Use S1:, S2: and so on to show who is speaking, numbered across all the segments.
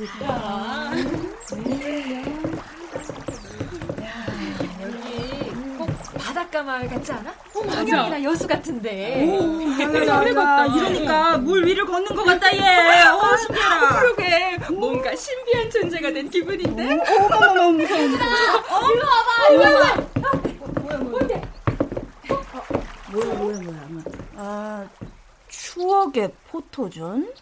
S1: 예쁘다. 여기 꼭 바닷가 마을 같지 않아? 어, 맞아. 여수 같은데.
S2: 오, 잘해봤다. 이러니까 물 위를 걷는 것 같다, 얘. 어, 신기하다.
S1: 그러게. 뭔가 신비한 존재가 된 기분인데?
S2: 어머머머, 무서워.
S1: 어, 일로 와봐, 일로 와봐.
S2: 뭐야, 뭐야. 뭐야, 뭐야, 뭐야. 아, 추억의 포토존?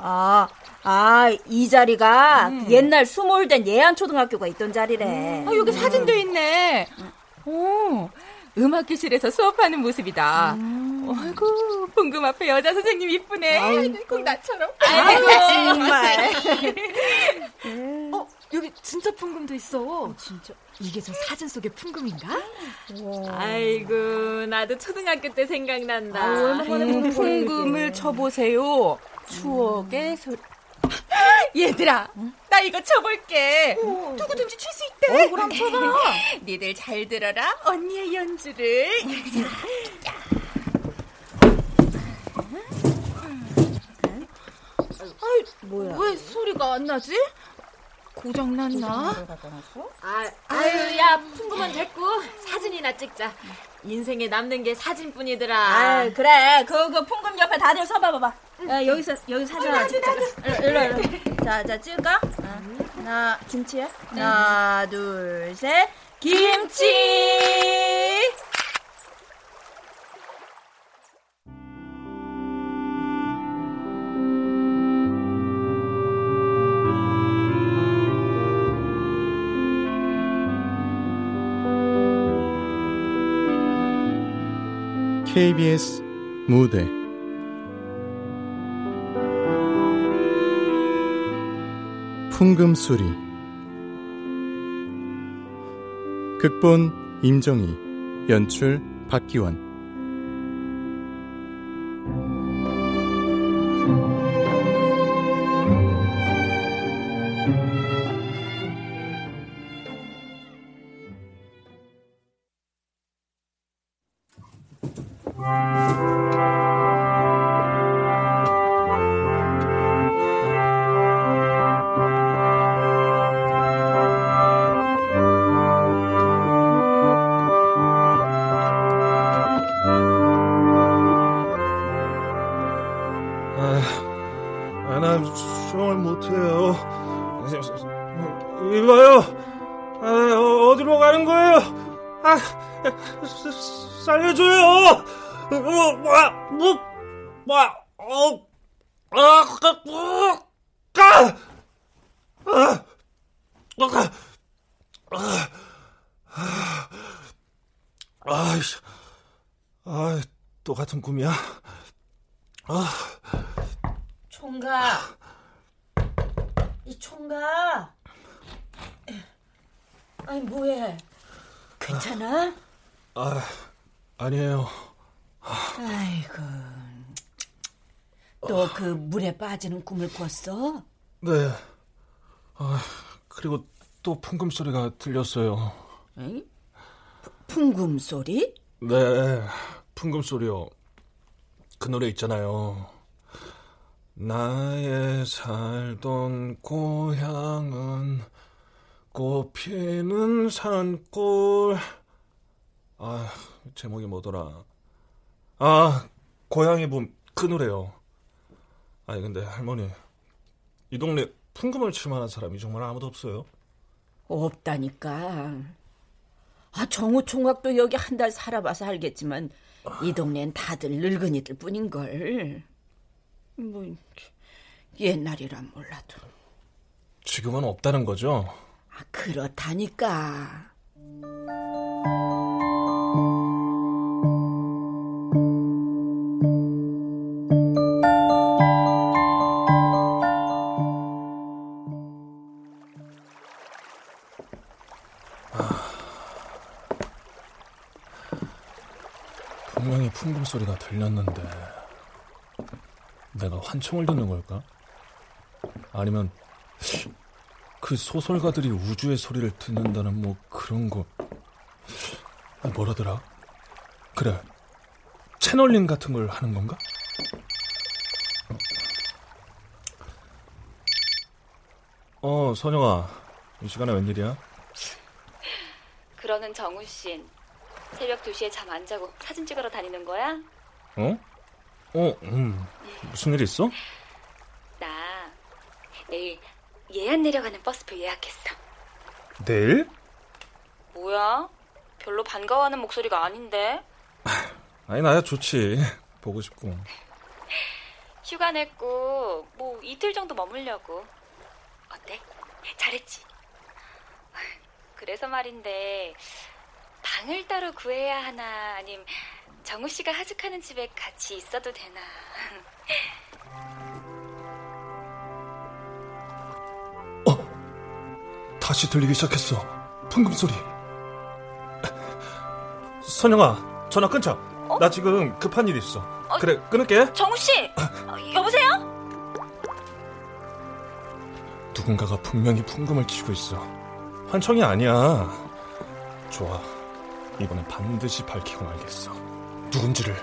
S2: 아, 아, 이 자리가 음. 옛날 수몰된 예안초등학교가 있던 자리래.
S1: 음. 아, 여기 사진도 있네. 오, 음악교실에서 수업하는 모습이다. 음. 아이고, 풍금 앞에 여자 선생님 이쁘네. 아이고, 꼭 나처럼.
S2: 아이고, 정말.
S1: 어, 여기 진짜 풍금도 있어. 어, 진짜. 이게 저 사진 속의 풍금인가? 와. 아이고, 나도 초등학교 때 생각난다. 아,
S2: 음, 풍금을 쳐보세요. 추억의 소리.
S1: 얘들아, 응? 나 이거 쳐볼게. 오. 누구든지 칠 수 있대.
S2: 어, 그럼 쳐봐.
S1: 니들 잘 들어라. 언니의 연주를. 아이, 뭐야? 왜 소리가 안 나지? 고장 났나? 아, 아유, 야, 풍구만 됐고 사진이나 찍자. 인생에 남는 게 사진뿐이더라.
S2: 아, 그래. 그, 그 풍금 옆에 다들 서봐봐봐. 야, 여기서 여기 사진 하나 찍자. 일로, 일로, 일로. 자, 자, 찍을까? 어. 하나, 김치야? 하나, 둘, 셋. 김치!
S3: KBS 무대. 풍금소리. 극본 임정희 연출 박기원
S4: 같은 꿈이야? 아.
S2: 총각. 이 총각. 아니 뭐해? 괜찮아?
S4: 아, 아니에요.
S2: 아이고. 또 그 물에 빠지는 꿈을 꿨어?
S4: 네. 아, 그리고 또 풍금 소리가 들렸어요.
S2: 응? 풍금 소리?
S4: 네, 풍금 소리요. 그 노래 있잖아요. 나의 살던 고향은 꽃피는 산골. 아, 제목이 뭐더라. 아, 고향의 봄, 그 노래요. 아니, 근데 할머니, 이 동네 풍금을 칠 만한 사람이 정말 아무도 없어요?
S2: 없다니까. 아, 정우 총각도 여기 한 달 살아봐서 알겠지만, 이 동네는 다들 늙은이들 뿐인걸. 뭐, 옛날이란 몰라도.
S4: 지금은 없다는 거죠?
S2: 아, 그렇다니까.
S4: 풍금 소리가 들렸는데 내가 환청을 듣는 걸까? 아니면 그 소설가들이 우주의 소리를 듣는다는 뭐 그런 거 아, 뭐라더라? 그래 채널링 같은 걸 하는 건가? 어, 선영아. 이 시간에 웬일이야?
S5: 그러는 정우 씨 새벽 2시에 잠 안 자고 사진 찍으러 다니는 거야?
S4: 어? 어, 음. 무슨 일 있어?
S5: 나 내일 예안 내려가는 버스표 예약했어.
S4: 내일?
S5: 뭐야? 별로 반가워하는 목소리가 아닌데.
S4: 아니, 나야 좋지. 보고 싶고.
S5: 휴가 냈고 뭐 이틀 정도 머물려고. 어때? 잘했지? 그래서 말인데 방을 따로 구해야 하나 아님 정우 씨가 하숙하는 집에 같이 있어도 되나?
S4: 어, 다시 들리기 시작했어. 풍금 소리. 선영아, 전화 끊자. 어? 나 지금 급한 일 있어. 어, 그래, 끊을게.
S5: 정우 씨, 어, 여보세요?
S4: 누군가가 분명히 풍금을 치고 있어. 환청이 아니야. 좋아. 이번엔 반드시 밝히고 말겠어. 누군지를.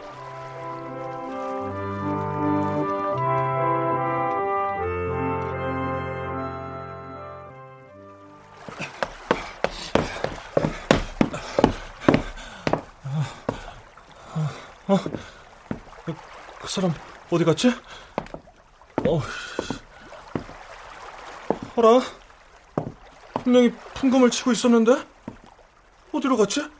S4: 어? 그 사람 어디 갔지? 어. 어라? 분명히 풍금을 치고 있었는데? 어디로 갔지?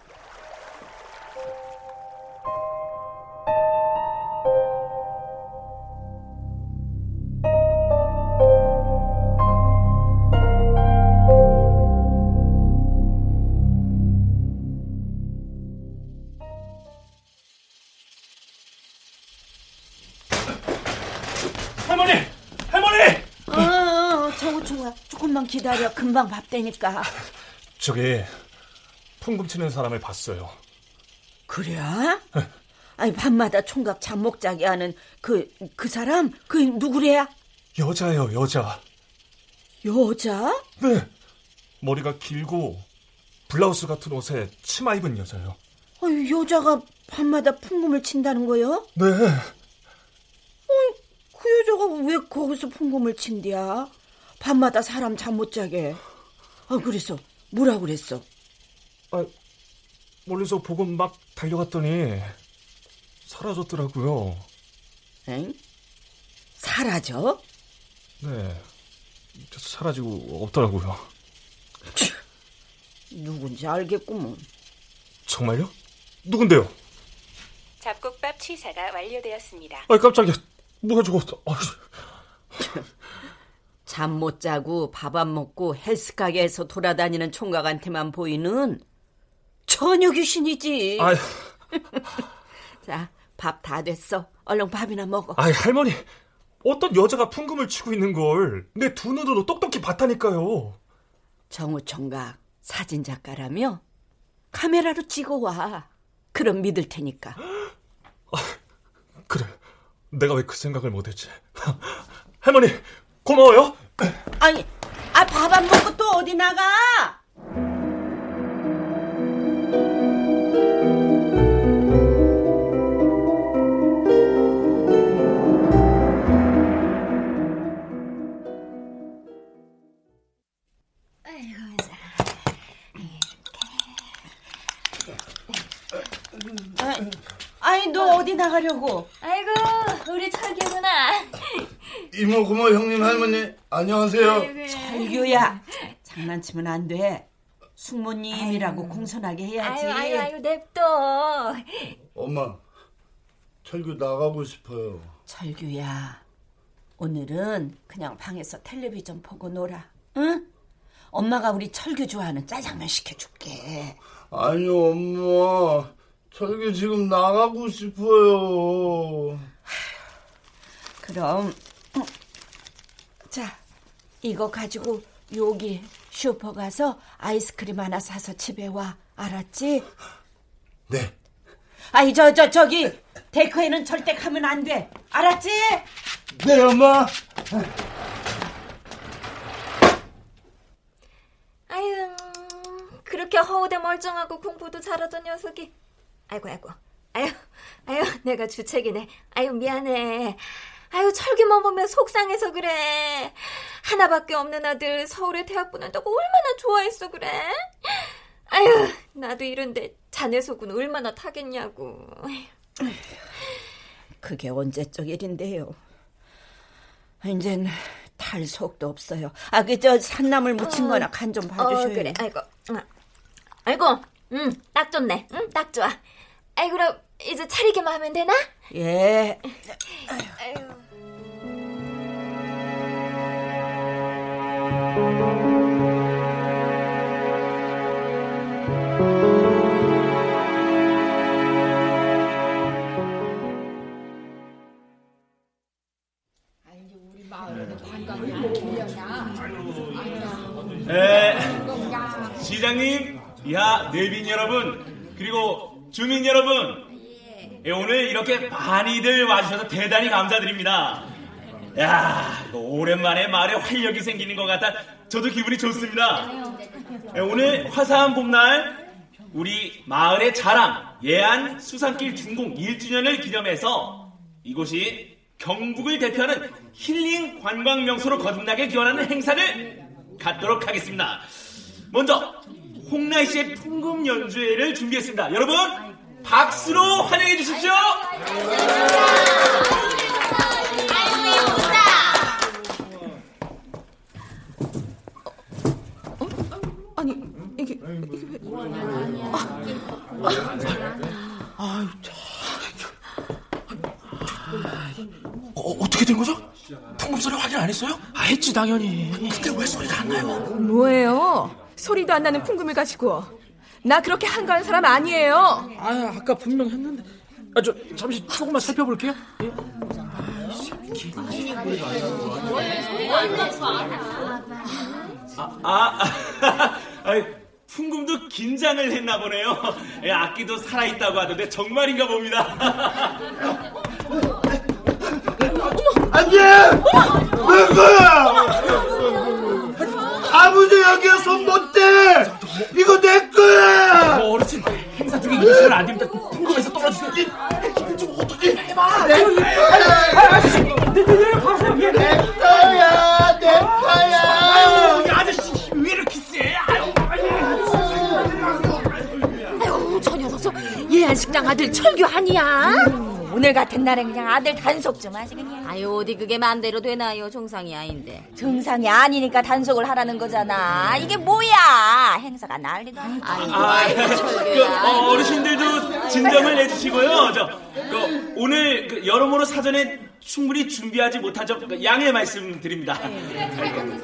S2: 기다려. 금방 밥 되니까.
S4: 저기 풍금 치는 사람을 봤어요.
S2: 그래? 네. 아니 밤마다 총각 잠못 자게 하는 그그 그 사람 그 누구래야?
S4: 여자요 여자.
S2: 여자?
S4: 네. 머리가 길고 블라우스 같은 옷에 치마 입은 여자요.
S2: 아유 여자가 밤마다 풍금을 친다는 거요?
S4: 네.
S2: 어이, 그 여자가 왜 거기서 풍금을 친디야? 밤마다 사람 잠 못 자게. 아, 그래서 뭐라 그랬어?
S4: 아, 멀리서 보고 막 달려갔더니 사라졌더라고요.
S2: 엥? 사라져?
S4: 네. 사라지고 없더라고요.
S2: 누군지 알겠구먼.
S4: 정말요? 누군데요?
S5: 잡곡밥 취사가 완료되었습니다.
S4: 아 깜짝이야. 뭐가 저거. 아,
S2: 잠 못 자고 밥 안 먹고 헬스 가게에서 돌아다니는 총각한테만 보이는 처녀 귀신이지.
S4: 아
S2: 자, 밥 다 됐어. 얼른 밥이나 먹어.
S4: 아 할머니. 어떤 여자가 풍금을 치고 있는 걸 내 두 눈으로 똑똑히 봤다니까요.
S2: 정우 총각 사진 작가라며? 카메라로 찍어와. 그럼 믿을 테니까.
S4: 아, 그래. 내가 왜 그 생각을 못했지. 할머니, 고마워요.
S2: 아니, 아, 밥 안 먹고 또 어디 나가? 아니, 너 어디 나가려고?
S5: 아이고, 우리 철규구나.
S6: 이모, 고모, 형님, 할머니, 안녕하세요.
S2: 철규야, 장난치면 안 돼. 숙모님이라고 아유. 공손하게 해야지.
S5: 아유, 아유, 아유, 냅둬.
S6: 엄마, 철규 나가고 싶어요.
S2: 철규야, 오늘은 그냥 방에서 텔레비전 보고 놀아. 응? 엄마가 우리 철규 좋아하는 짜장면 시켜줄게.
S6: 아니요, 엄마. 철규 지금 나가고 싶어요.
S2: 그럼 자 이거 가지고 여기 슈퍼 가서 아이스크림 하나 사서 집에 와 알았지?
S6: 네.
S2: 아이 저 저 저, 기 데크에는 절대 가면 안 돼. 알았지?
S6: 네 엄마.
S1: 아유 그렇게 허우대 멀쩡하고 공부도 잘하던 녀석이 아이고 아이고 아유 아유 내가 주책이네 아유 미안해 아유, 철규만 보면 속상해서 그래. 하나밖에 없는 아들 서울에 대학 보낸다고 얼마나 좋아했어, 그래? 아유, 나도 이런데 자네 속은 얼마나 타겠냐고.
S2: 그게 언제적 일인데요. 이젠 탈 속도 없어요. 아, 그, 저, 산나물 묻힌 어, 거나 간 좀 봐주셔요.
S1: 어, 그래, 아이고. 아이고, 음, 딱 좋네. 음, 딱 좋아. 아이, 그럼 이제 차리기만 하면 되나?
S2: 예.
S1: 아유.
S7: 네, 시장님, 이하 내빈 여러분, 그리고 주민 여러분, 예, 오늘 이렇게 많이들 와주셔서 대단히 감사드립니다. 야, 오랜만에 마을에 활력이 생기는 것 같아 저도 기분이 좋습니다. 예, 오늘 화사한 봄날 우리 마을의 자랑 예안 수산길 준공 1주년을 기념해서 이곳이 경북을 대표하는 힐링 관광 명소로 거듭나게 기원하는 행사를 갖도록 하겠습니다. 먼저 홍나희 씨의 풍금 연주회를 준비했습니다. 여러분 박수로 환영해 주십시오.
S1: 아니 이게 이게 왜?
S4: 아, 아유, 어, 어떻게 된 거죠? 풍금 소리 확인 안 했어요?
S8: 아, 했지 당연히.
S4: 근데 왜 소리가 안 나요?
S9: 뭐예요? 소리도 안 나는 풍금을 가지고 나 그렇게 한가한 사람 아니에요.
S8: 아, 아까 분명 했는데. 아, 저 잠시 조금만 살펴볼게요. 예?
S7: 아, 아, 아, 풍금도 긴장을 했나 보네요. 예, 악기도 살아있다고 하던데 정말인가 봅니다.
S6: 안 돼! 내 거야! 아무도 여기에 손 못 대! 이거 내 거야!
S8: 어, 어르신, 행사 중에 이시면 안 됩니다. 풍금에서 떨어지세요.
S6: 좀 어떻게 해봐! 내 거야! 아저씨! 내 거야! 내 거야!
S8: 이 아저씨, 왜 이렇게 세? 아유,
S1: 아유, 저 녀석, 예안식당 아들 철규 아니야?
S10: 오늘 같은 날엔 그냥 아들 단속 좀 하지 그냥.
S1: 어디 그게 마음대로 되나요? 정상이 아닌데.
S10: 정상이 아니니까 단속을 하라는 거잖아. 이게 뭐야? 행사가 난리도 아니고.
S7: 아, 그, 어, 어르신들도 진정을 내주시고요. 저, 그, 오늘 그 여러모로 사전에 충분히 준비하지 못한 점그 양해 말씀드립니다.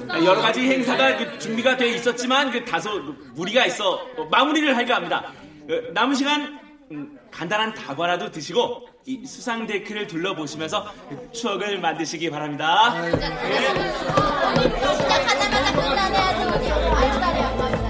S7: 아, 여러 가지 행사가 그 준비가 돼 있었지만 그 다소 무리가 있어 마무리를 할까 합니다. 그 남은 시간 음, 간단한 다과라도 드시고 이 수상 데크를 둘러보시면서 추억을 만드시기 바랍니다.
S10: 시작하자마자 끝나네.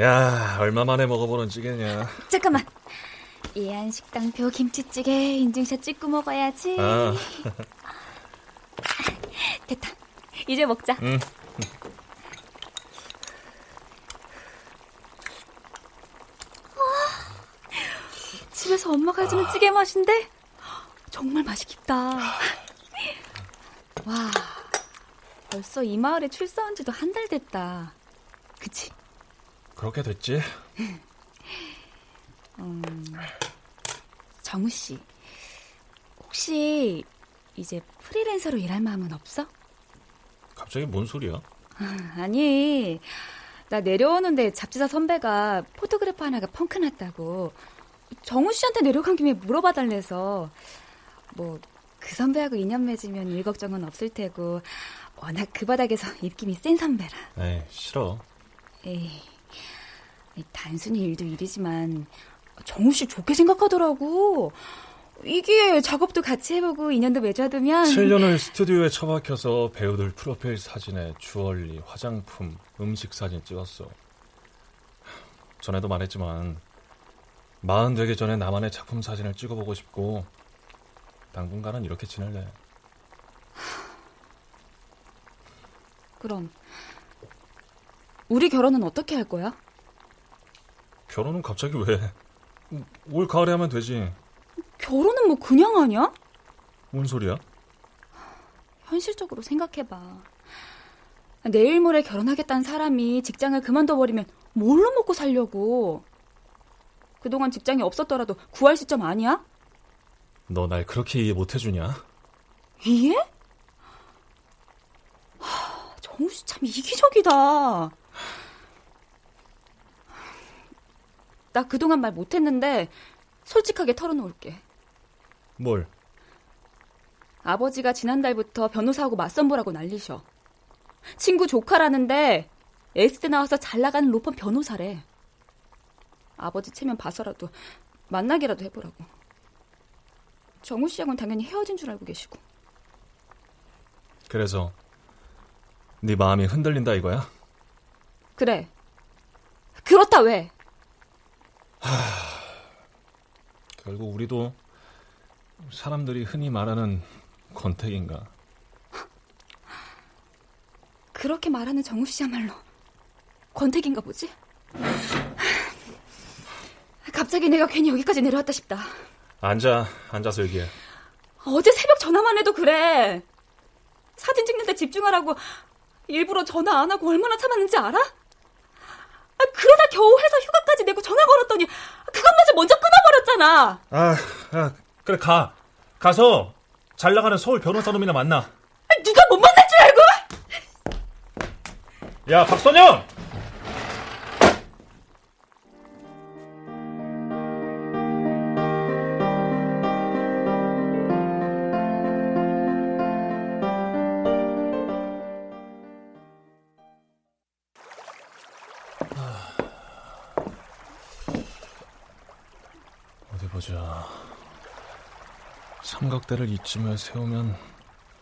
S4: 야, 얼마 만에 먹어보는 찌개냐.
S5: 잠깐만. 예안 식당표 김치찌개 인증샷 찍고 먹어야지.
S4: 아.
S5: 됐다. 이제 먹자.
S4: 응.
S5: 집에서 엄마가 해주는 찌개 맛인데 정말 맛있겠다. 와, 벌써 이 마을에 출사한 지도 한 달 됐다. 그치?
S4: 그렇게 됐지?
S5: 음, 정우 씨, 혹시 이제 프리랜서로 일할 마음은 없어?
S4: 갑자기 뭔 소리야?
S5: 아니, 나 내려오는데 잡지사 선배가 포토그래퍼 하나가 펑크 났다고 정우 씨한테 내려간 김에 물어봐 달래서 뭐 그 선배하고 인연 맺으면 일 걱정은 없을 테고 워낙 그 바닥에서 입김이 센 선배라.
S4: 에이, 싫어.
S5: 에이, 단순히 일도 일이지만 정우 씨 좋게 생각하더라고. 이게 작업도 같이 해보고 인연도 맺어두면
S4: 7년을 스튜디오에 처박혀서 배우들 프로필 사진에 주얼리, 화장품, 음식 사진 찍었어. 전에도 말했지만 마흔 되기 전에 나만의 작품 사진을 찍어보고 싶고 당분간은 이렇게 지낼래.
S5: 그럼 우리 결혼은 어떻게 할 거야?
S4: 결혼은 갑자기 왜? 올 가을에 하면 되지.
S5: 결혼은 뭐 그냥 하냐?
S4: 뭔 소리야?
S5: 현실적으로 생각해봐. 내일 모레 결혼하겠다는 사람이 직장을 그만둬버리면 뭘로 먹고 살려고? 그동안 직장이 없었더라도 구할 시점 아니야?
S4: 너 날 그렇게 이해 못 해주냐?
S5: 이해? 정우 씨 참 이기적이다. 나 그동안 말 못했는데 솔직하게 털어놓을게.
S4: 뭘?
S5: 아버지가 지난달부터 변호사하고 맞선 보라고 난리셔. 친구 조카라는데 에스테 나와서 잘 나가는 로펌 변호사래. 아버지 체면 봐서라도 만나기라도 해보라고. 정우 씨하고는 당연히 헤어진 줄 알고 계시고.
S4: 그래서 네 마음이 흔들린다 이거야?
S5: 그래. 그렇다 왜?
S4: 하... 결국 우리도 사람들이 흔히 말하는 권태기인가?
S5: 그렇게 말하는 정우 씨야말로 권태기인가 보지? 갑자기 내가 괜히 여기까지 내려왔다 싶다.
S4: 앉아, 앉아서 얘기해.
S5: 어제 새벽 전화만 해도 그래. 사진 찍는데 집중하라고 일부러 전화 안 하고 얼마나 참았는지 알아? 아, 그러다 겨우 회사 휴가까지 내고 전화 걸었더니 그것마저 먼저 끊어버렸잖아.
S4: 아, 아, 그래 가. 가서 잘 나가는 서울 변호사 놈이나 만나.
S5: 아, 누가 못 만날 줄 알고?
S4: 야, 박선영! 보자. 삼각대를 이쯤에 세우면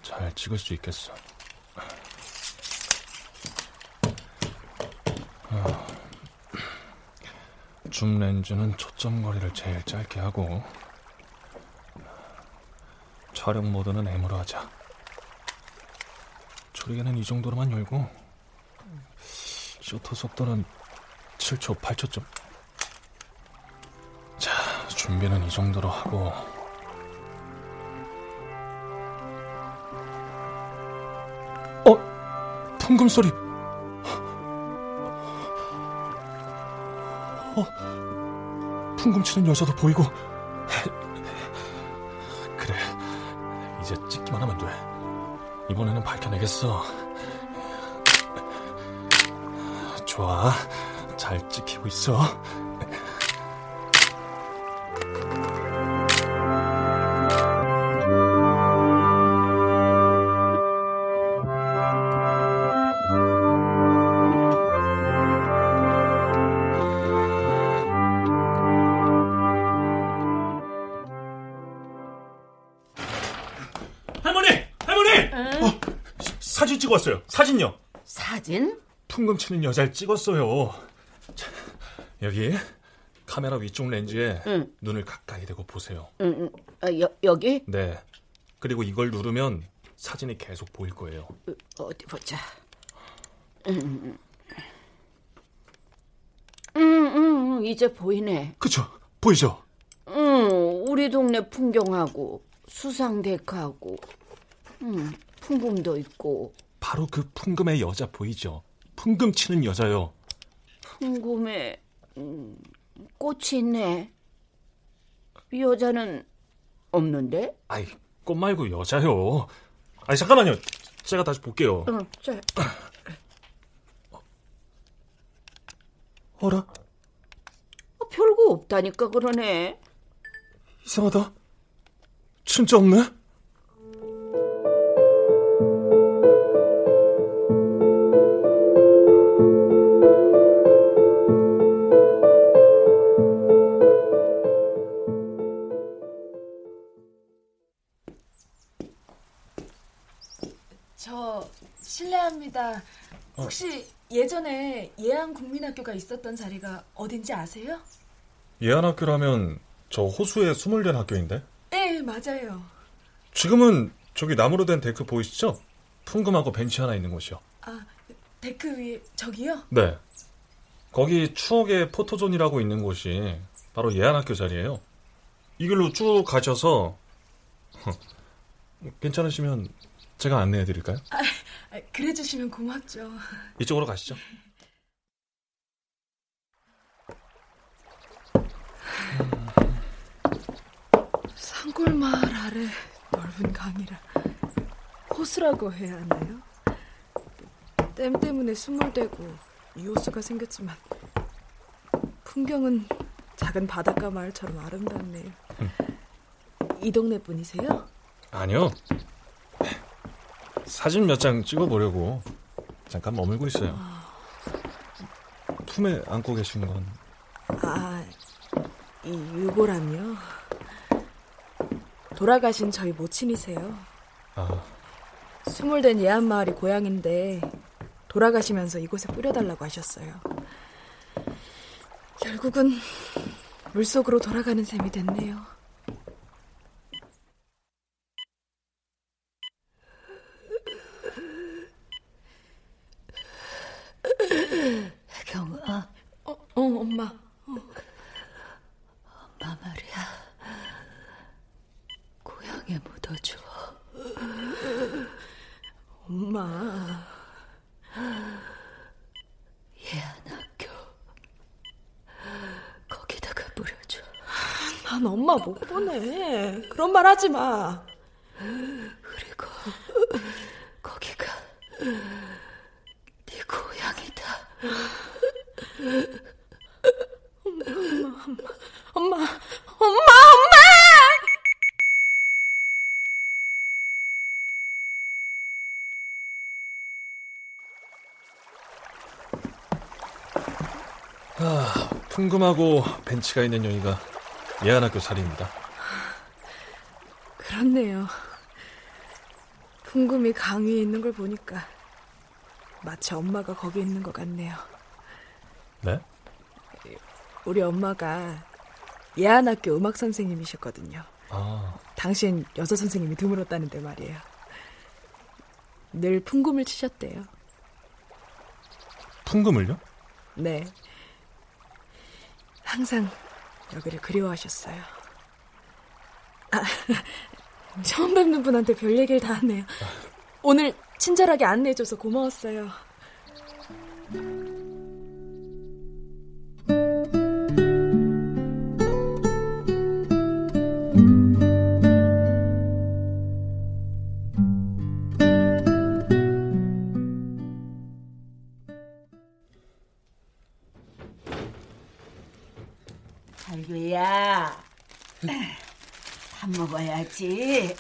S4: 잘 찍을 수 있겠어. 줌 렌즈는 초점 거리를 제일 짧게 하고 촬영 모드는 M으로 하자. 조리개는 이 정도로만 열고 셔터 속도는 7초, 8초쯤. 자, 준비는 이 정도로 하고. 어? 풍금 소리. 어? 풍금 치는 여자도 보이고. 그래. 이제 찍기만 하면 돼. 이번에는 밝혀내겠어. 좋아. 잘 찍히고 있어 찍어 왔어요. 사진요.
S2: 사진?
S4: 풍금 치는 여자를 찍었어요. 자, 여기 카메라 위쪽 렌즈에
S2: 응.
S4: 눈을 가까이 대고 보세요.
S2: 응, 응. 아, 여, 여기?
S4: 네. 그리고 이걸 누르면 사진이 계속 보일 거예요.
S2: 어, 어디 보자. 음, 음, 음, 이제 보이네.
S4: 그쵸? 보이죠?
S2: 음, 우리 동네 풍경하고 수상데크하고 음, 풍금도 있고
S4: 바로 그 풍금의 여자 보이죠? 풍금 치는 여자요.
S2: 풍금에 음, 꽃이 있네. 이 여자는 없는데?
S4: 아이, 꽃 말고 여자요. 아니, 잠깐만요. 제가 다시 볼게요.
S2: 응, 자.
S4: 어라?
S2: 어, 별거 없다니까 그러네.
S4: 이상하다. 진짜 없네?
S9: 혹시 예전에 예안 국민학교가 있었던 자리가 어딘지 아세요?
S4: 예안학교라면 저 호수에 수몰된 학교인데?
S9: 네, 맞아요.
S4: 지금은 저기 나무로 된 데크 보이시죠? 풍금하고 벤치 하나 있는 곳이요.
S9: 아, 데크 위에 저기요?
S4: 네. 거기 추억의 포토존이라고 있는 곳이 바로 예안학교 자리예요. 이 길로 쭉 가셔서 괜찮으시면 제가 안내해 드릴까요?
S9: 아, 그래 주시면 고맙죠.
S4: 이쪽으로 가시죠.
S9: 산골 마을 아래 넓은 강이라 호수라고 해야 하나요? 댐 때문에 수몰되고 이호수가 생겼지만 풍경은 작은 바닷가 마을처럼 아름답네요. 이 동네 분이세요?
S4: 아니요. 사진 몇 장 찍어보려고 잠깐 머물고 있어요. 품에 안고 계신 건?
S9: 아, 이 유고람이요? 돌아가신 저희 모친이세요.
S4: 아,
S9: 스물된 예안마을이 고향인데 돌아가시면서 이곳에 뿌려달라고 하셨어요. 결국은 물속으로 돌아가는 셈이 됐네요.
S2: 경아.
S9: 어, 어 엄마. 어.
S2: 엄마 말이야. 고향에 묻어줘.
S9: 엄마.
S2: 예안 학교. 거기다가 뿌려줘.
S9: 난 엄마 못 보내. 그런 말 하지 마.
S2: 그리고 거기가 네 고향이다.
S9: 엄마, 엄마, 엄마, 엄마, 엄마!
S4: 아, 풍금하고 벤치가 있는 여기가 예안학교 자리입니다.
S9: 그렇네요. 풍금이 강 위에 있는 걸 보니까 마치 엄마가 거기 있는 것 같네요.
S4: 네?
S9: 우리 엄마가 예안학교 음악 선생님이셨거든요.
S4: 아,
S9: 당신 여자 선생님이 드물었다는데 말이에요. 늘 풍금을 치셨대요.
S4: 풍금을요?
S9: 네. 항상 여기를 그리워하셨어요. 아, 처음 뵙는 분한테 별 얘기를 다 하네요. 오늘 친절하게 안내해줘서 고마웠어요.
S2: 달규야, 밥 먹어야지.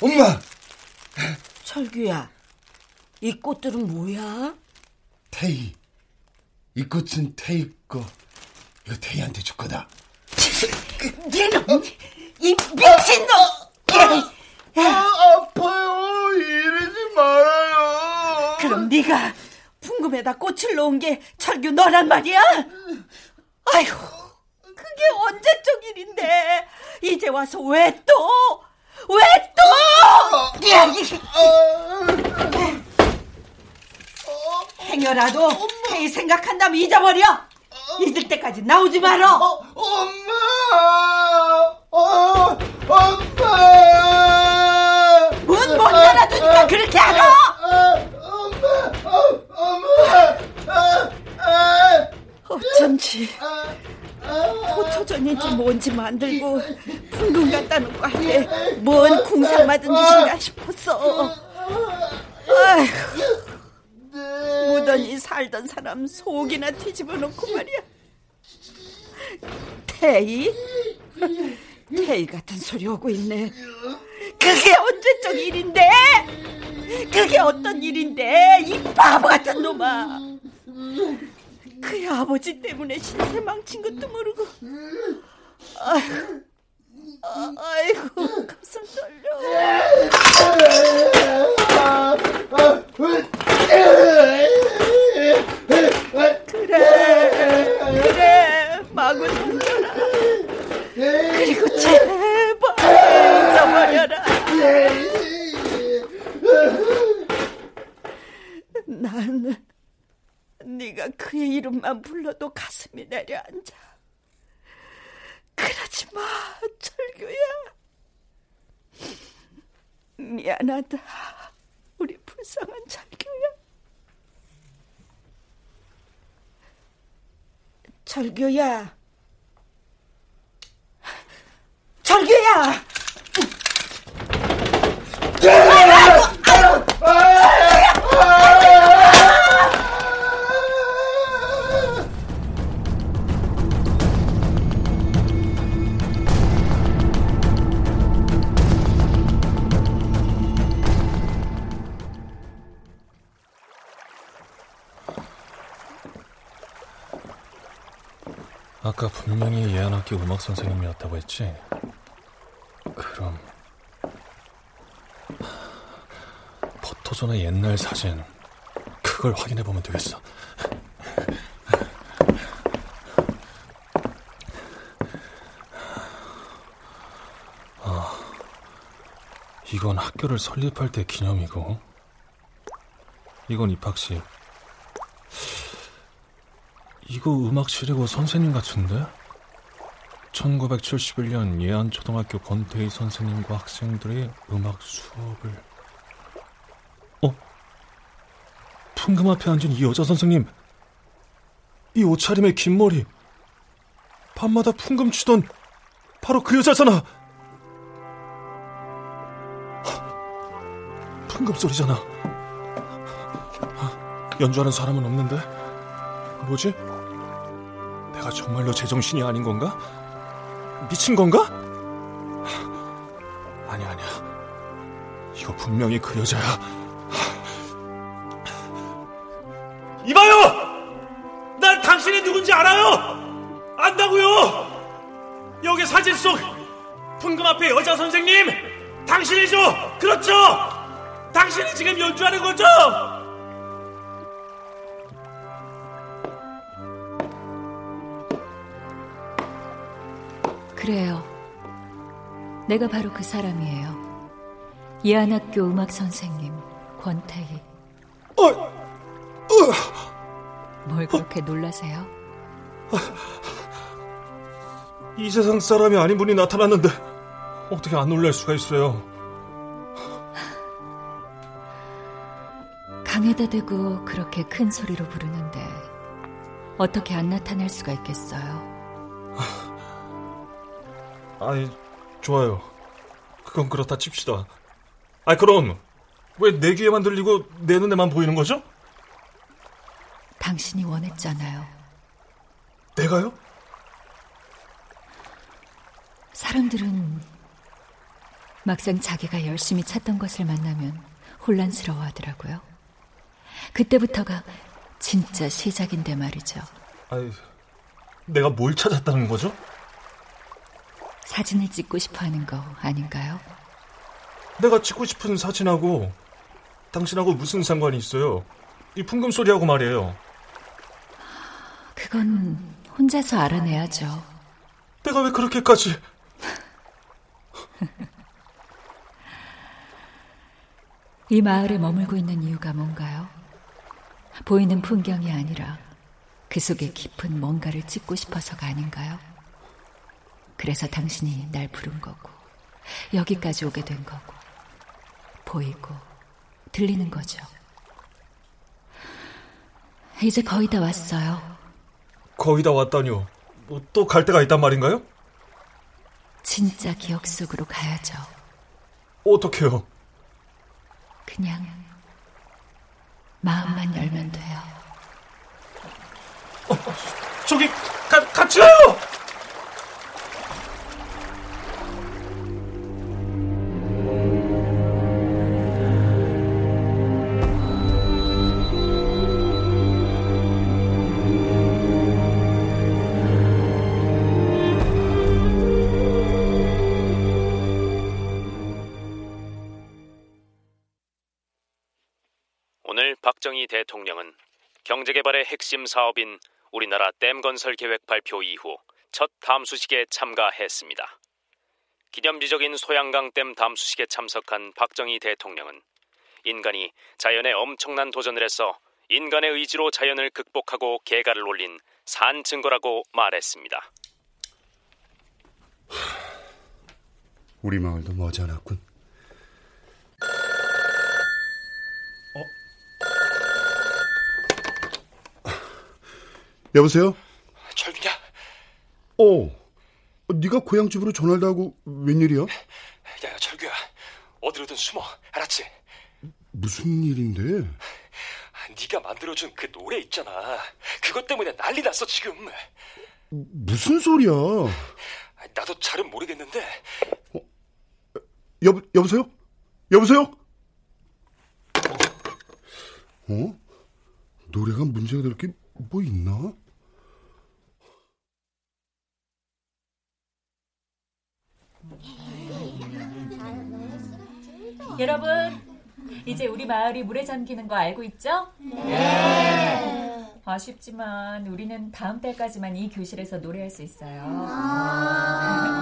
S6: 엄마!
S2: 철규야, 이 꽃들은 뭐야?
S6: 태희. 이 꽃은 태희 거. 이거 태희한테 줄 거다.
S2: 얘는 이 미친놈!
S6: 아, 아파요. 이러지 말아요.
S2: 그럼 네가 풍금에다 꽃을 놓은 게 철규 너란 말이야? 아이고, 그게 언제적 일인데 이제 와서 왜 또? 왜 또? 행여라도 태희 생각한다면 잊어버려. 잊을 때까지 나오지 말어.
S6: 엄마! 어, 엄마!
S2: 문 못 열어주니까 그렇게 하라.
S6: 어!
S2: 어쩐지 포토전인지 뭔지 만들고 풍금 거 할때 뭔 궁상 맞은 짓인가 싶었어. 아휴, 무던히 살던 사람 속이나 뒤집어 놓고 말이야. 태희? 태희 같은 소리 하고 있네. 그게 언제적 일인데? 그게 어떤 일인데? 이 바보 같은 놈아. 그의 아버지 때문에 신세 망친 것도 모르고. 아휴, 아이고 가슴 떨려. 그래 그래 마구 던져라. 그리고 제발 잊어버려라. 나는 네가 그의 이름만 불러도 가슴이 내려앉아. 그러지 마, 철규야. 미안하다, 우리 불쌍한 철규야. 철규야. 철규야!
S4: 아까 분명히 예안학교 음악 선생님이었다고 했지? 그럼 포토존의 옛날 사진 그걸 확인해 보면 되겠어. 아, 이건 학교를 설립할 때 기념이고, 이건 입학식. 이거 음악실이고 선생님 같은데? 1971년 예안초등학교 권태희 선생님과 학생들의 음악 수업을 어? 풍금 앞에 앉은 이 여자 선생님 이 옷차림에 긴 머리 밤마다 풍금 추던 바로 그 여자잖아 풍금 소리잖아 연주하는 사람은 없는데 뭐지? 내가 정말로 제정신이 아닌 건가? 미친 건가? 아니 아니야. 이거 분명히 그 여자야.
S11: 내가 바로 그 사람이에요. 예안학교 음악 선생님 권태희.
S4: 어, 어.
S11: 뭘 그렇게 놀라세요?
S4: 이 세상 사람이 아닌 분이 나타났는데 어떻게 안 놀랄 수가 있어요?
S11: 강에다 대고 그렇게 큰 소리로 부르는데 어떻게 안 나타날 수가 있겠어요?
S4: 아이, 좋아요. 그건 그렇다 칩시다. 아, 그럼 왜 내 귀에만 들리고 내 눈에만 보이는 거죠?
S11: 당신이 원했잖아요.
S4: 내가요?
S11: 사람들은 막상 자기가 열심히 찾던 것을 만나면 혼란스러워 하더라고요. 그때부터가 진짜 시작인데 말이죠.
S4: 아이, 내가 뭘 찾았다는 거죠?
S11: 사진을 찍고 싶어 하는 거 아닌가요?
S4: 내가 찍고 싶은 사진하고 당신하고 무슨 상관이 있어요? 이 풍금 소리하고 말이에요.
S11: 그건 혼자서 알아내야죠.
S4: 내가 왜 그렇게까지...
S11: 이 마을에 머물고 있는 이유가 뭔가요? 보이는 풍경이 아니라 그 속에 깊은 뭔가를 찍고 싶어서가 아닌가요? 그래서 당신이 날 부른 거고, 여기까지 오게 된 거고, 보이고, 들리는 거죠. 이제 거의 다 왔어요.
S4: 거의 다 왔다니요. 뭐또갈 데가 있단 말인가요?
S11: 진짜 기억 속으로 가야죠.
S4: 어떻게요?
S11: 그냥 마음만 열면 돼요.
S4: 어, 저기 가, 같이 가요!
S12: 대통령은 경제개발의 핵심 사업인 우리나라 댐 건설 계획 발표 이후 첫 담수식에 참가했습니다. 기념비적인 소양강 댐 담수식에 참석한 박정희 대통령은 인간이 자연에 엄청난 도전을 해서 인간의 의지로 자연을 극복하고 개가를 올린 산 증거라고 말했습니다.
S6: 우리 마을도 머지않았군. 여보세요?
S13: 철규냐?
S6: 어, 네가 고향 집으로 전화를 하고 웬일이야?
S13: 야, 철규야. 어디로든 숨어. 알았지?
S6: 무슨 일인데?
S13: 네가 만들어준 그 노래 있잖아. 그것 때문에 난리 났어 지금.
S6: 무슨 소리야?
S13: 나도 잘은 모르겠는데.
S6: 어? 여 여보세요? 여보세요? 어? 노래가 문제가 될 게 뭐 있나?
S14: 여러분, 이제 우리 마을이 물에 잠기는 거 알고 있죠? 네. 아쉽지만 우리는 다음 달까지만 이 교실에서 노래할 수 있어요. 아~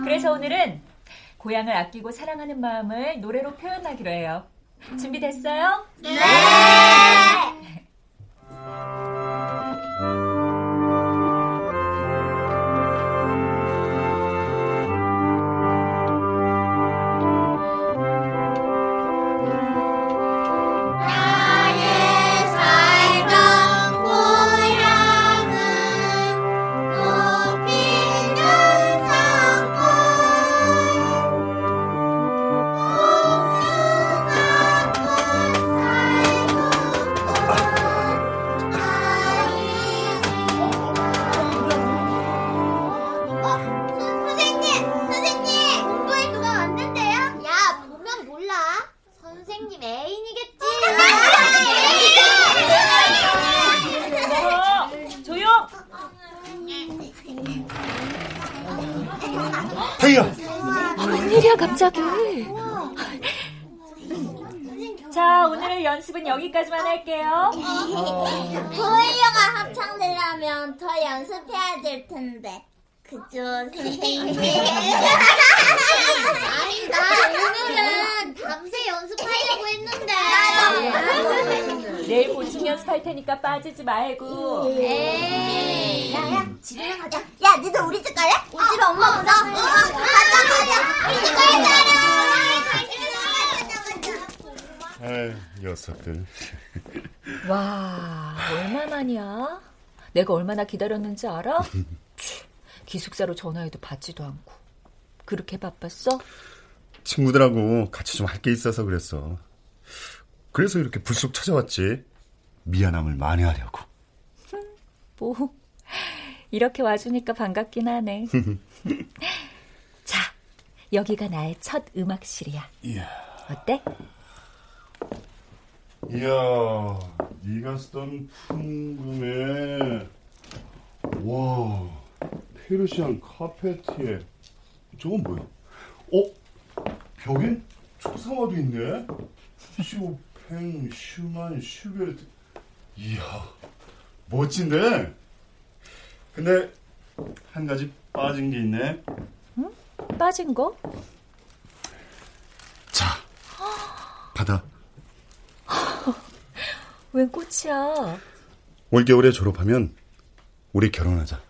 S14: 그래서 오늘은 고향을 아끼고 사랑하는 마음을 노래로 표현하기로 해요. 준비됐어요? 네!
S15: 합창되려면 더 연습해야 될 텐데. 그죠, 선생님? 아니, 나 오늘은 밤새 연습하려고 했는데.
S14: 내일 보충 연습할 테니까 빠지지 말고.
S15: 에이. 야, 야, 집에 가자. 야, 니도 우리 집 갈래? 우리 집에 엄마 없어. 어, 가자, 가자. 우리 집 가자.
S6: 아이, 녀석들.
S14: 와, 얼마만이야? 내가 얼마나 기다렸는지 알아? 기숙사로 전화해도 받지도 않고. 그렇게 바빴어?
S6: 친구들하고 같이 좀 할 게 있어서 그랬어. 그래서 이렇게 불쑥 찾아왔지. 미안함을 만회하려고.
S14: 뭐, 이렇게 와주니까 반갑긴 하네. 자, 여기가 나의 첫 음악실이야.
S6: 이야.
S14: 어때?
S6: 이야, 네가 쓰던 풍금에 와, 페르시안 카페트에 저건 뭐야? 어? 벽엔 초상화도 있네? 쇼팽, 슈만, 슈베르트 이야, 멋진데? 근데 한 가지 빠진 게 있네.
S14: 응? 빠진 거?
S6: 자, 받아.
S14: 웬 꽃이야?
S6: 올겨울에 졸업하면 우리 결혼하자.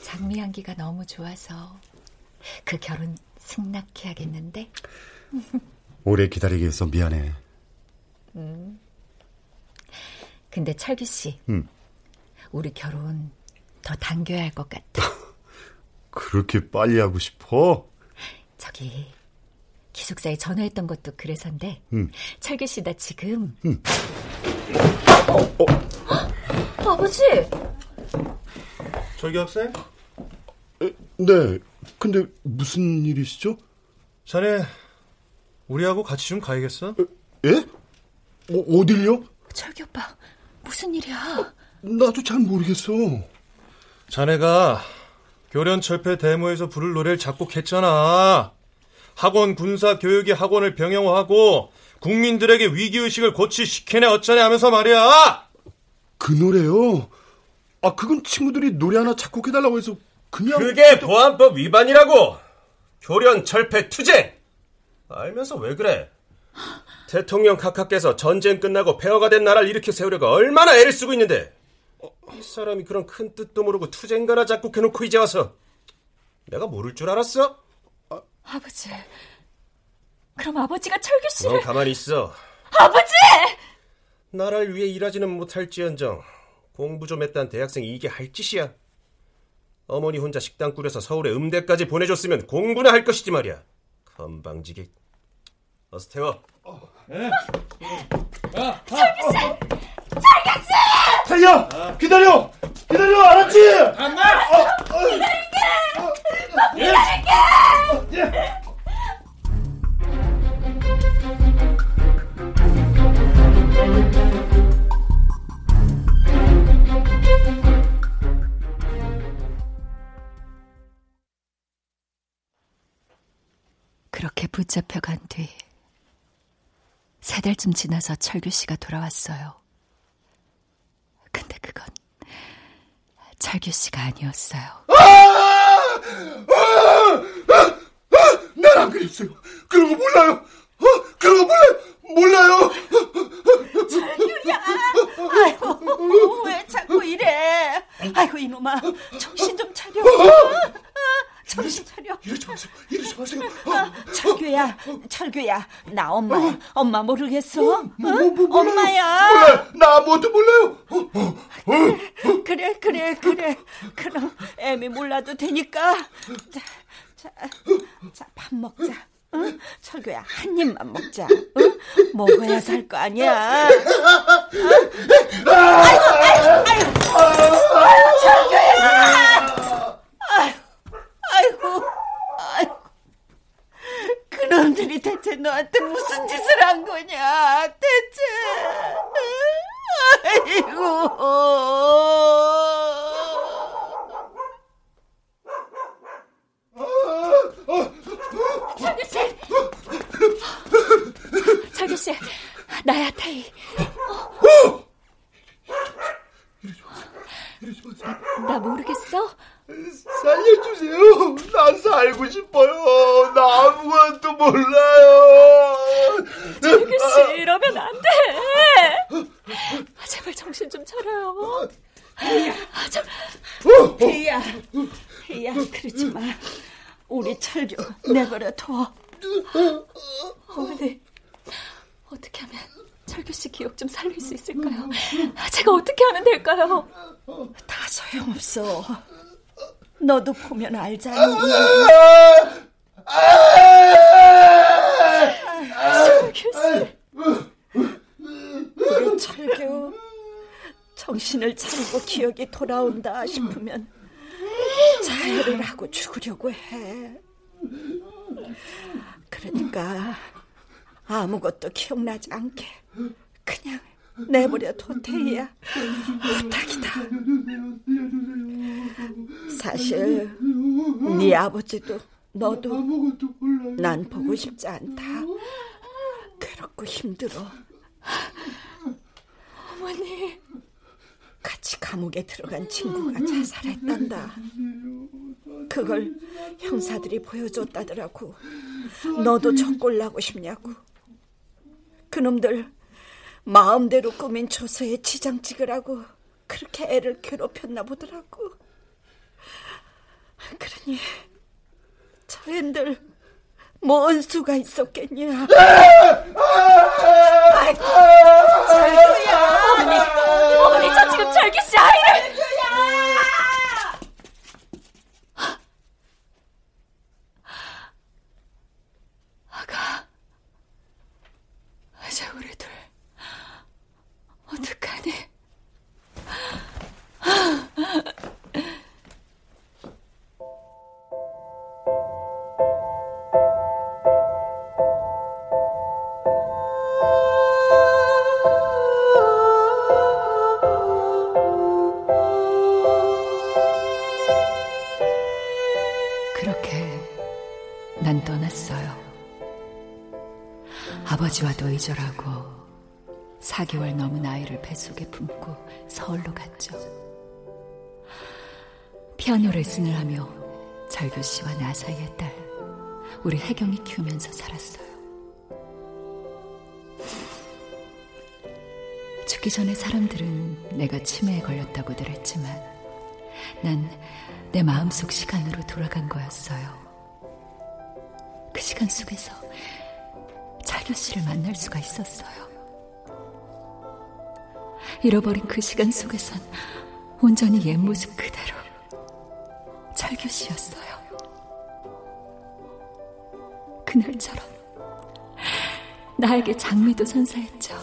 S14: 장미 향기가 너무 좋아서 그 결혼 승낙해 야겠는데?
S6: 오래 기다리게 해서 미안해.
S14: 음. 근데 철기 씨,
S6: 음.
S14: 우리 결혼 더 당겨야 할 것 같아.
S6: 그렇게 빨리 하고 싶어?
S14: 저기 기숙사에 전화했던 것도 그래서인데
S6: 음.
S14: 철기 씨나 지금
S6: 음.
S14: 어, 어. 아버지
S4: 철기 학생?
S6: 에, 네. 근데 무슨 일이시죠?
S4: 자네 우리하고 같이 좀 가야겠어?
S6: 예? 어, 어딜요?
S14: 철기 오빠 무슨 일이야?
S6: 나도 잘 모르겠어.
S4: 자네가 교련철폐 데모에서 부를 노래를 작곡했잖아. 학원 군사 교육의 학원을 병영화하고 국민들에게 위기의식을 고취시키네 어쩌네 하면서 말이야.
S6: 그 노래요? 아, 그건 친구들이 노래 하나 작곡해달라고 해서 그냥.
S16: 그게 보안법 위반이라고! 교련 철폐 투쟁! 알면서 왜 그래? 대통령 각하께서 전쟁 끝나고 폐허가 된 나라를 일으켜 세우려고 얼마나 애를 쓰고 있는데 이 사람이 그런 큰 뜻도 모르고 투쟁가나 작곡해놓고 이제 와서 내가 모를 줄 알았어?
S11: 아버지. 그럼 아버지가 철규 씨를...
S16: 넌 가만히 있어.
S11: 아버지!
S16: 나라를 위해 일하지는 못할지언정 공부 좀 했다는 대학생이 이게 할 짓이야. 어머니 혼자 식당 꾸려서 서울에 음대까지 보내줬으면 공부나 할 것이지 말이야. 건방지게. 어서 태워.
S11: 네. 철규 씨!
S6: 타이야! 기다려! 기다려! 알았지?
S11: 안나! 어, 어. 기다릴게! 너 기다릴게! 예. 그렇게 붙잡혀간 뒤 세 달쯤 지나서 철규 씨가 돌아왔어요. 근데 그건 철규 씨가 아니었어요.
S6: 난안 그랬어요. 그런 거 몰라요. 어? 그런 거 몰라요. 몰라요.
S2: 철규야. 아이고 왜 자꾸 이래. 아이고 이놈아 정신 좀 차려. 정신 차려.
S6: 이러지 마세요. 이러지 마세요.
S2: 어, 철규야, 철규야. 나 엄마야. 엄마 모르겠어? 어?
S6: 뭐, 뭐, 뭐,
S2: 엄마야.
S6: 몰라요. 나 아무것도 몰라요.
S2: 그래, 그래, 그래. 그럼 애미 몰라도 되니까. 자, 자, 자, 밥 먹자. 응? 철규야, 한 입만 먹자. 응? 먹어야 살 거 아니야. 어? 아이고, 아이고, 아이고. 아이고, 철규야. 아이고. 아이고, 아이고. 그놈들이 대체 너한테 무슨 짓을 한 거냐, 대체. 아이고.
S11: 철규 씨! 철규 씨, 나야, 태희. 어? 나 모르겠어?
S6: 살려주세요. 난 살고 싶어요. 나 아무것도 몰라요.
S11: 철규 씨, 이러면 안 돼. 제발 정신 좀 차려요.
S2: 아, 참. 태희야, 태희야, 그러지 마. 우리 철규 내버려 둬.
S11: 어머니, 어떻게 하면 철규 씨 기억 좀 살릴 수 있을까요? 제가 어떻게 하면 될까요?
S2: 다 소용 없어. 너도 보면 알잖니. 씨. 우리 철규 정신을 차리고 기억이 돌아온다 싶으면 자해를 하고 죽으려고 해. 그러니까 아무것도 기억나지 않게 그냥 내버려 둬 태희야. 부탁이다. 사실 네 아버지도 너도 난 보고 싶지 않다. 괴롭고 힘들어.
S11: 어머니.
S2: 같이 감옥에 들어간 친구가 자살했단다. 그걸 형사들이 보여줬다더라고. 너도 적골 나고 싶냐고. 그놈들 마음대로 꾸민 초서에 지장 찍으라고 그렇게 애를 괴롭혔나 보더라고. 그러니 저 앤들 뭐 은수가 있었겠냐.
S11: 아이고, 레슨을 하며 절교 씨와 나 사이의 딸, 우리 혜경이 키우면서 살았어요. 죽기 전에 사람들은 내가 치매에 걸렸다고들 했지만 난 내 마음속 시간으로 돌아간 거였어요. 그 시간 속에서 철교 씨를 만날 수가 있었어요. 잃어버린 그 시간 속에선 온전히 옛 모습 그대로 철교 씨였어요. 그날처럼 나에게 장미도 선사했죠.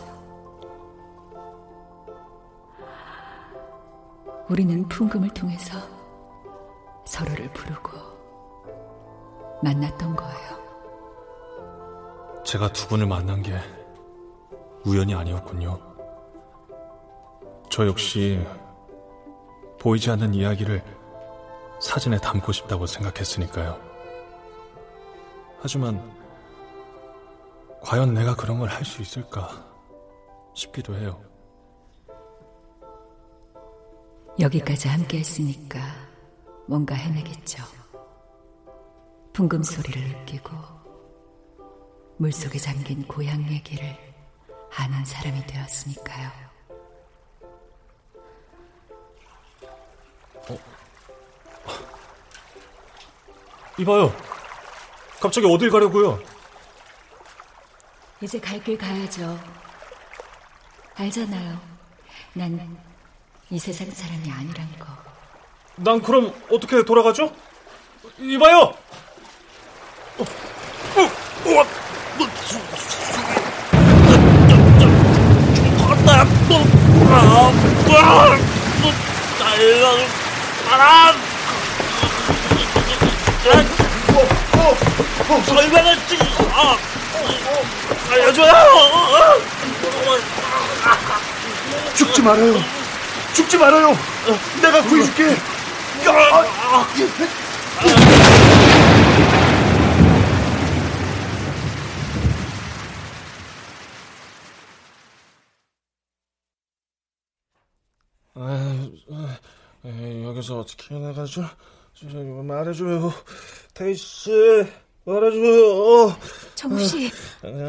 S11: 우리는 풍금을 통해서 서로를 부르고 만났던 거예요.
S4: 제가 두 분을 만난 게 우연이 아니었군요. 저 역시 보이지 않는 이야기를 사진에 담고 싶다고 생각했으니까요. 하지만 과연 내가 그런 걸 할 수 있을까 싶기도 해요.
S11: 여기까지 함께 했으니까 뭔가 해내겠죠. 붕금 소리를 느끼고 물속에 잠긴 고향 얘기를 아는 사람이 되었으니까요.
S4: 이봐요. 갑자기 어딜 가려고요?
S11: 이제 갈 길 가야죠. 알잖아요. 난 이 세상 사람이 아니란 거.
S4: 난 그럼 어떻게 돌아가죠? 이봐요. 어, 어, 어,
S17: 죽었다. 아, 아, 날 찍. 아, 살려줘요.
S6: 죽지 말아요. 죽지 말아요. 내가 구해줄게.
S4: 아, 아, 여기서 어떻게 나가죠? 말해줘요. 테이씨, 말해줘요.
S5: 정우 씨,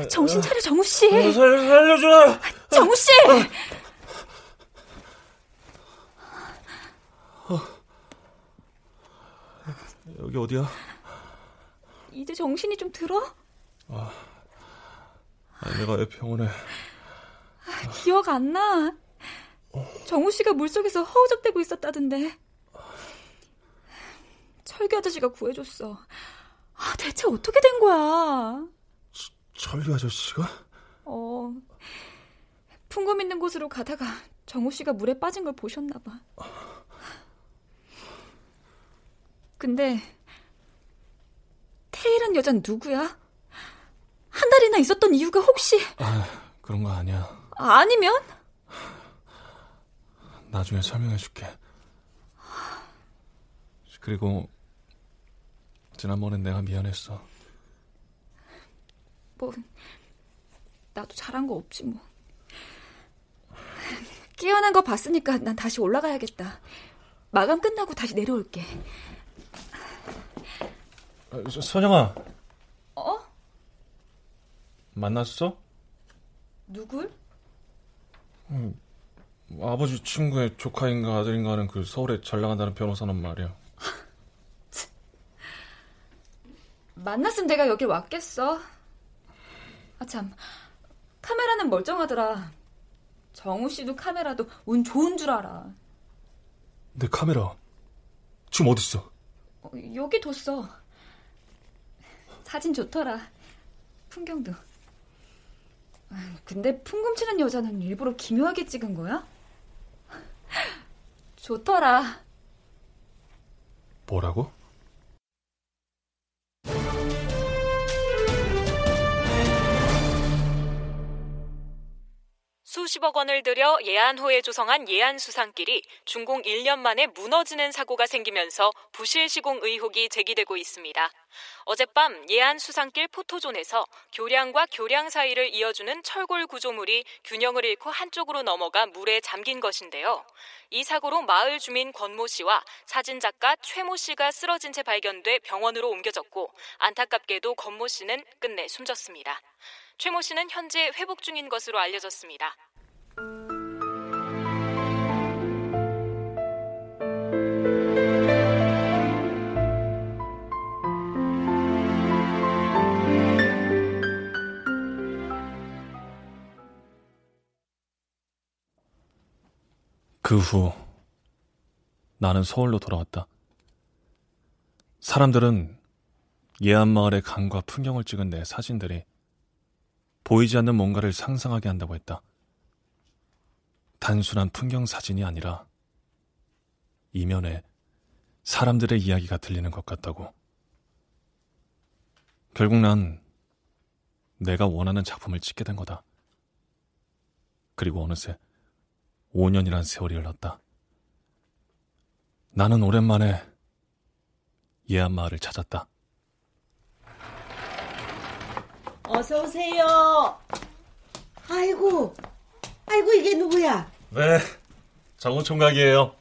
S5: 정신 차려, 정우 씨.
S4: 살, 살려줘.
S5: 정우 씨.
S4: 어. 여기 어디야?
S5: 이제 정신이 좀 들어?
S4: 아, 내가 왜 병원에?
S5: 아, 기억 안 나. 정우 씨가 물속에서 허우적대고 있었다던데. 철규 아저씨가 구해줬어. 아, 대체 어떻게 된 거야?
S4: 철규 아저씨가?
S5: 어. 풍금 있는 곳으로 가다가 정우 씨가 물에 빠진 걸 보셨나 봐. 근데 테일한 여잔 누구야? 한 달이나 있었던 이유가 혹시?
S4: 아, 그런 거 아니야.
S5: 아니면?
S4: 나중에 설명해 줄게. 그리고 지난번엔 내가 미안했어.
S5: 뭐 나도 잘한 거 없지 뭐. 깨어난 거 봤으니까 난 다시 올라가야겠다. 마감 끝나고 다시 내려올게.
S4: 선영아.
S5: 어?
S4: 만났어?
S5: 누굴?
S4: 음, 아버지 친구의 조카인가 아들인가 하는 그 서울에 잘 나간다는 변호사는 말이야.
S5: 만났으면 내가 여길 왔겠어. 아, 참. 카메라는 멀쩡하더라. 정우 씨도 카메라도 운 좋은 줄 알아.
S4: 내 카메라. 지금 어딨어?
S5: 어, 여기 뒀어. 사진 좋더라. 풍경도. 아, 근데 풍금 치는 여자는 일부러 기묘하게 찍은 거야? 좋더라.
S4: 뭐라고?
S18: 수십억 원을 들여 예안호에 조성한 예안수산길이 준공 1년 만에 무너지는 사고가 생기면서 부실 시공 의혹이 제기되고 있습니다. 어젯밤 예안 수산길 포토존에서 교량과 교량 사이를 이어주는 철골 구조물이 균형을 잃고 한쪽으로 넘어가 물에 잠긴 것인데요. 이 사고로 마을 주민 권모 씨와 사진작가 최모 씨가 쓰러진 채 발견돼 병원으로 옮겨졌고 안타깝게도 권모 씨는 끝내 숨졌습니다. 최모 씨는 현재 회복 중인 것으로 알려졌습니다.
S4: 그 후 나는 서울로 돌아왔다. 사람들은 예안 마을의 강과 풍경을 찍은 내 사진들이 보이지 않는 뭔가를 상상하게 한다고 했다. 단순한 풍경 사진이 아니라 이면에 사람들의 이야기가 들리는 것 같다고. 결국 난 내가 원하는 작품을 찍게 된 거다. 그리고 어느새 5년이란 세월이 흘렀다. 나는 오랜만에 예안마을을 찾았다.
S2: 어서 오세요. 아이고, 아이고 이게 누구야?
S4: 네, 정우 총각이에요.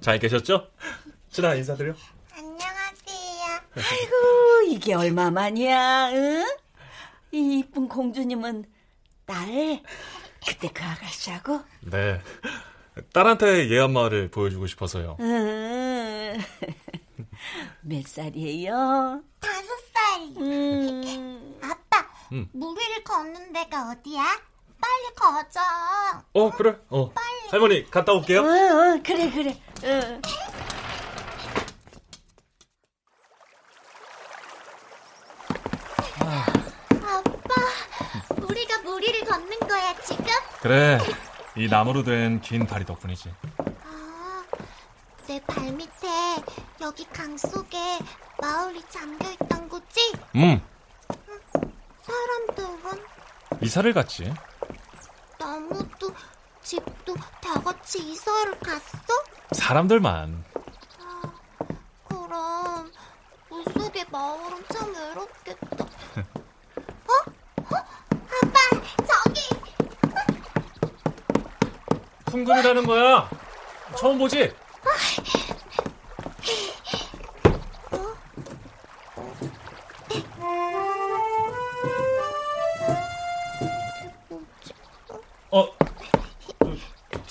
S4: 잘 계셨죠? 신아 인사드려.
S2: 아이고 이게 얼마만이야? 응? 이 이쁜 공주님은 딸 그때 그 아가씨하고?
S4: 네, 딸한테 예안마을을 보여주고 싶어서요.
S2: 응. 몇 살이에요?
S19: 다섯 살.
S2: 음.
S19: 아빠,
S4: 음.
S19: 물 위를 걷는 데가 어디야? 빨리 가자.
S4: 어 그래. 어 할머니 갔다 올게요.
S2: 어, 어, 그래 그래. 어.
S19: 아빠, 우리가 물 위를 걷는 거야 지금?
S4: 그래, 이 나무로 된 긴 다리 덕분이지.
S19: 아, 내 발밑에 여기 강 속에 마을이 잠겨 있던 거지?
S4: 음,
S19: 사람들은
S4: 이사를 갔지.
S19: 나무도 집도 다 같이 이사를 갔어?
S4: 사람들만.
S19: 그럼 물속의 마을은 참 외롭겠다. 어? 어? 아빠, 저기
S4: 풍금이라는 거야. 처음 보지?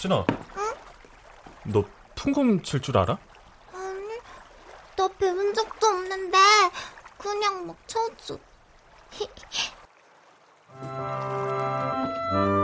S4: 진아. 너 풍금 칠 줄 알아?
S19: 아니, 나 배운 적도 없는데 그냥 막 쳐줘.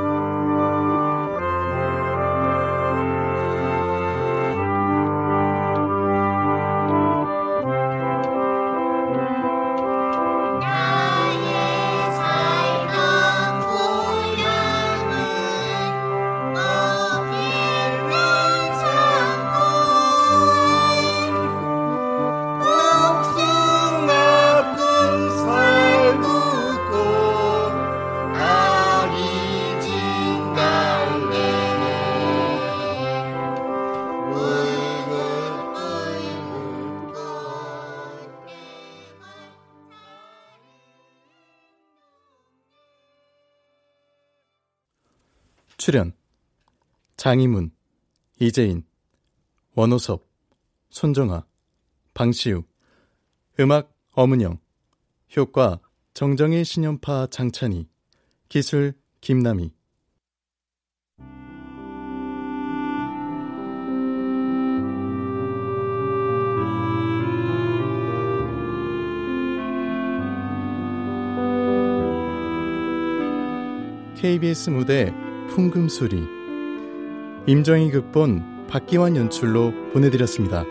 S3: 출연 장희문, 이재인, 원호섭, 손정아, 방시우, 음악 엄은영, 효과 정정의 신연파 장찬희, 기술 김남희. KBS 무대 풍금소리 임정희 극본 박기환 연출로 보내드렸습니다.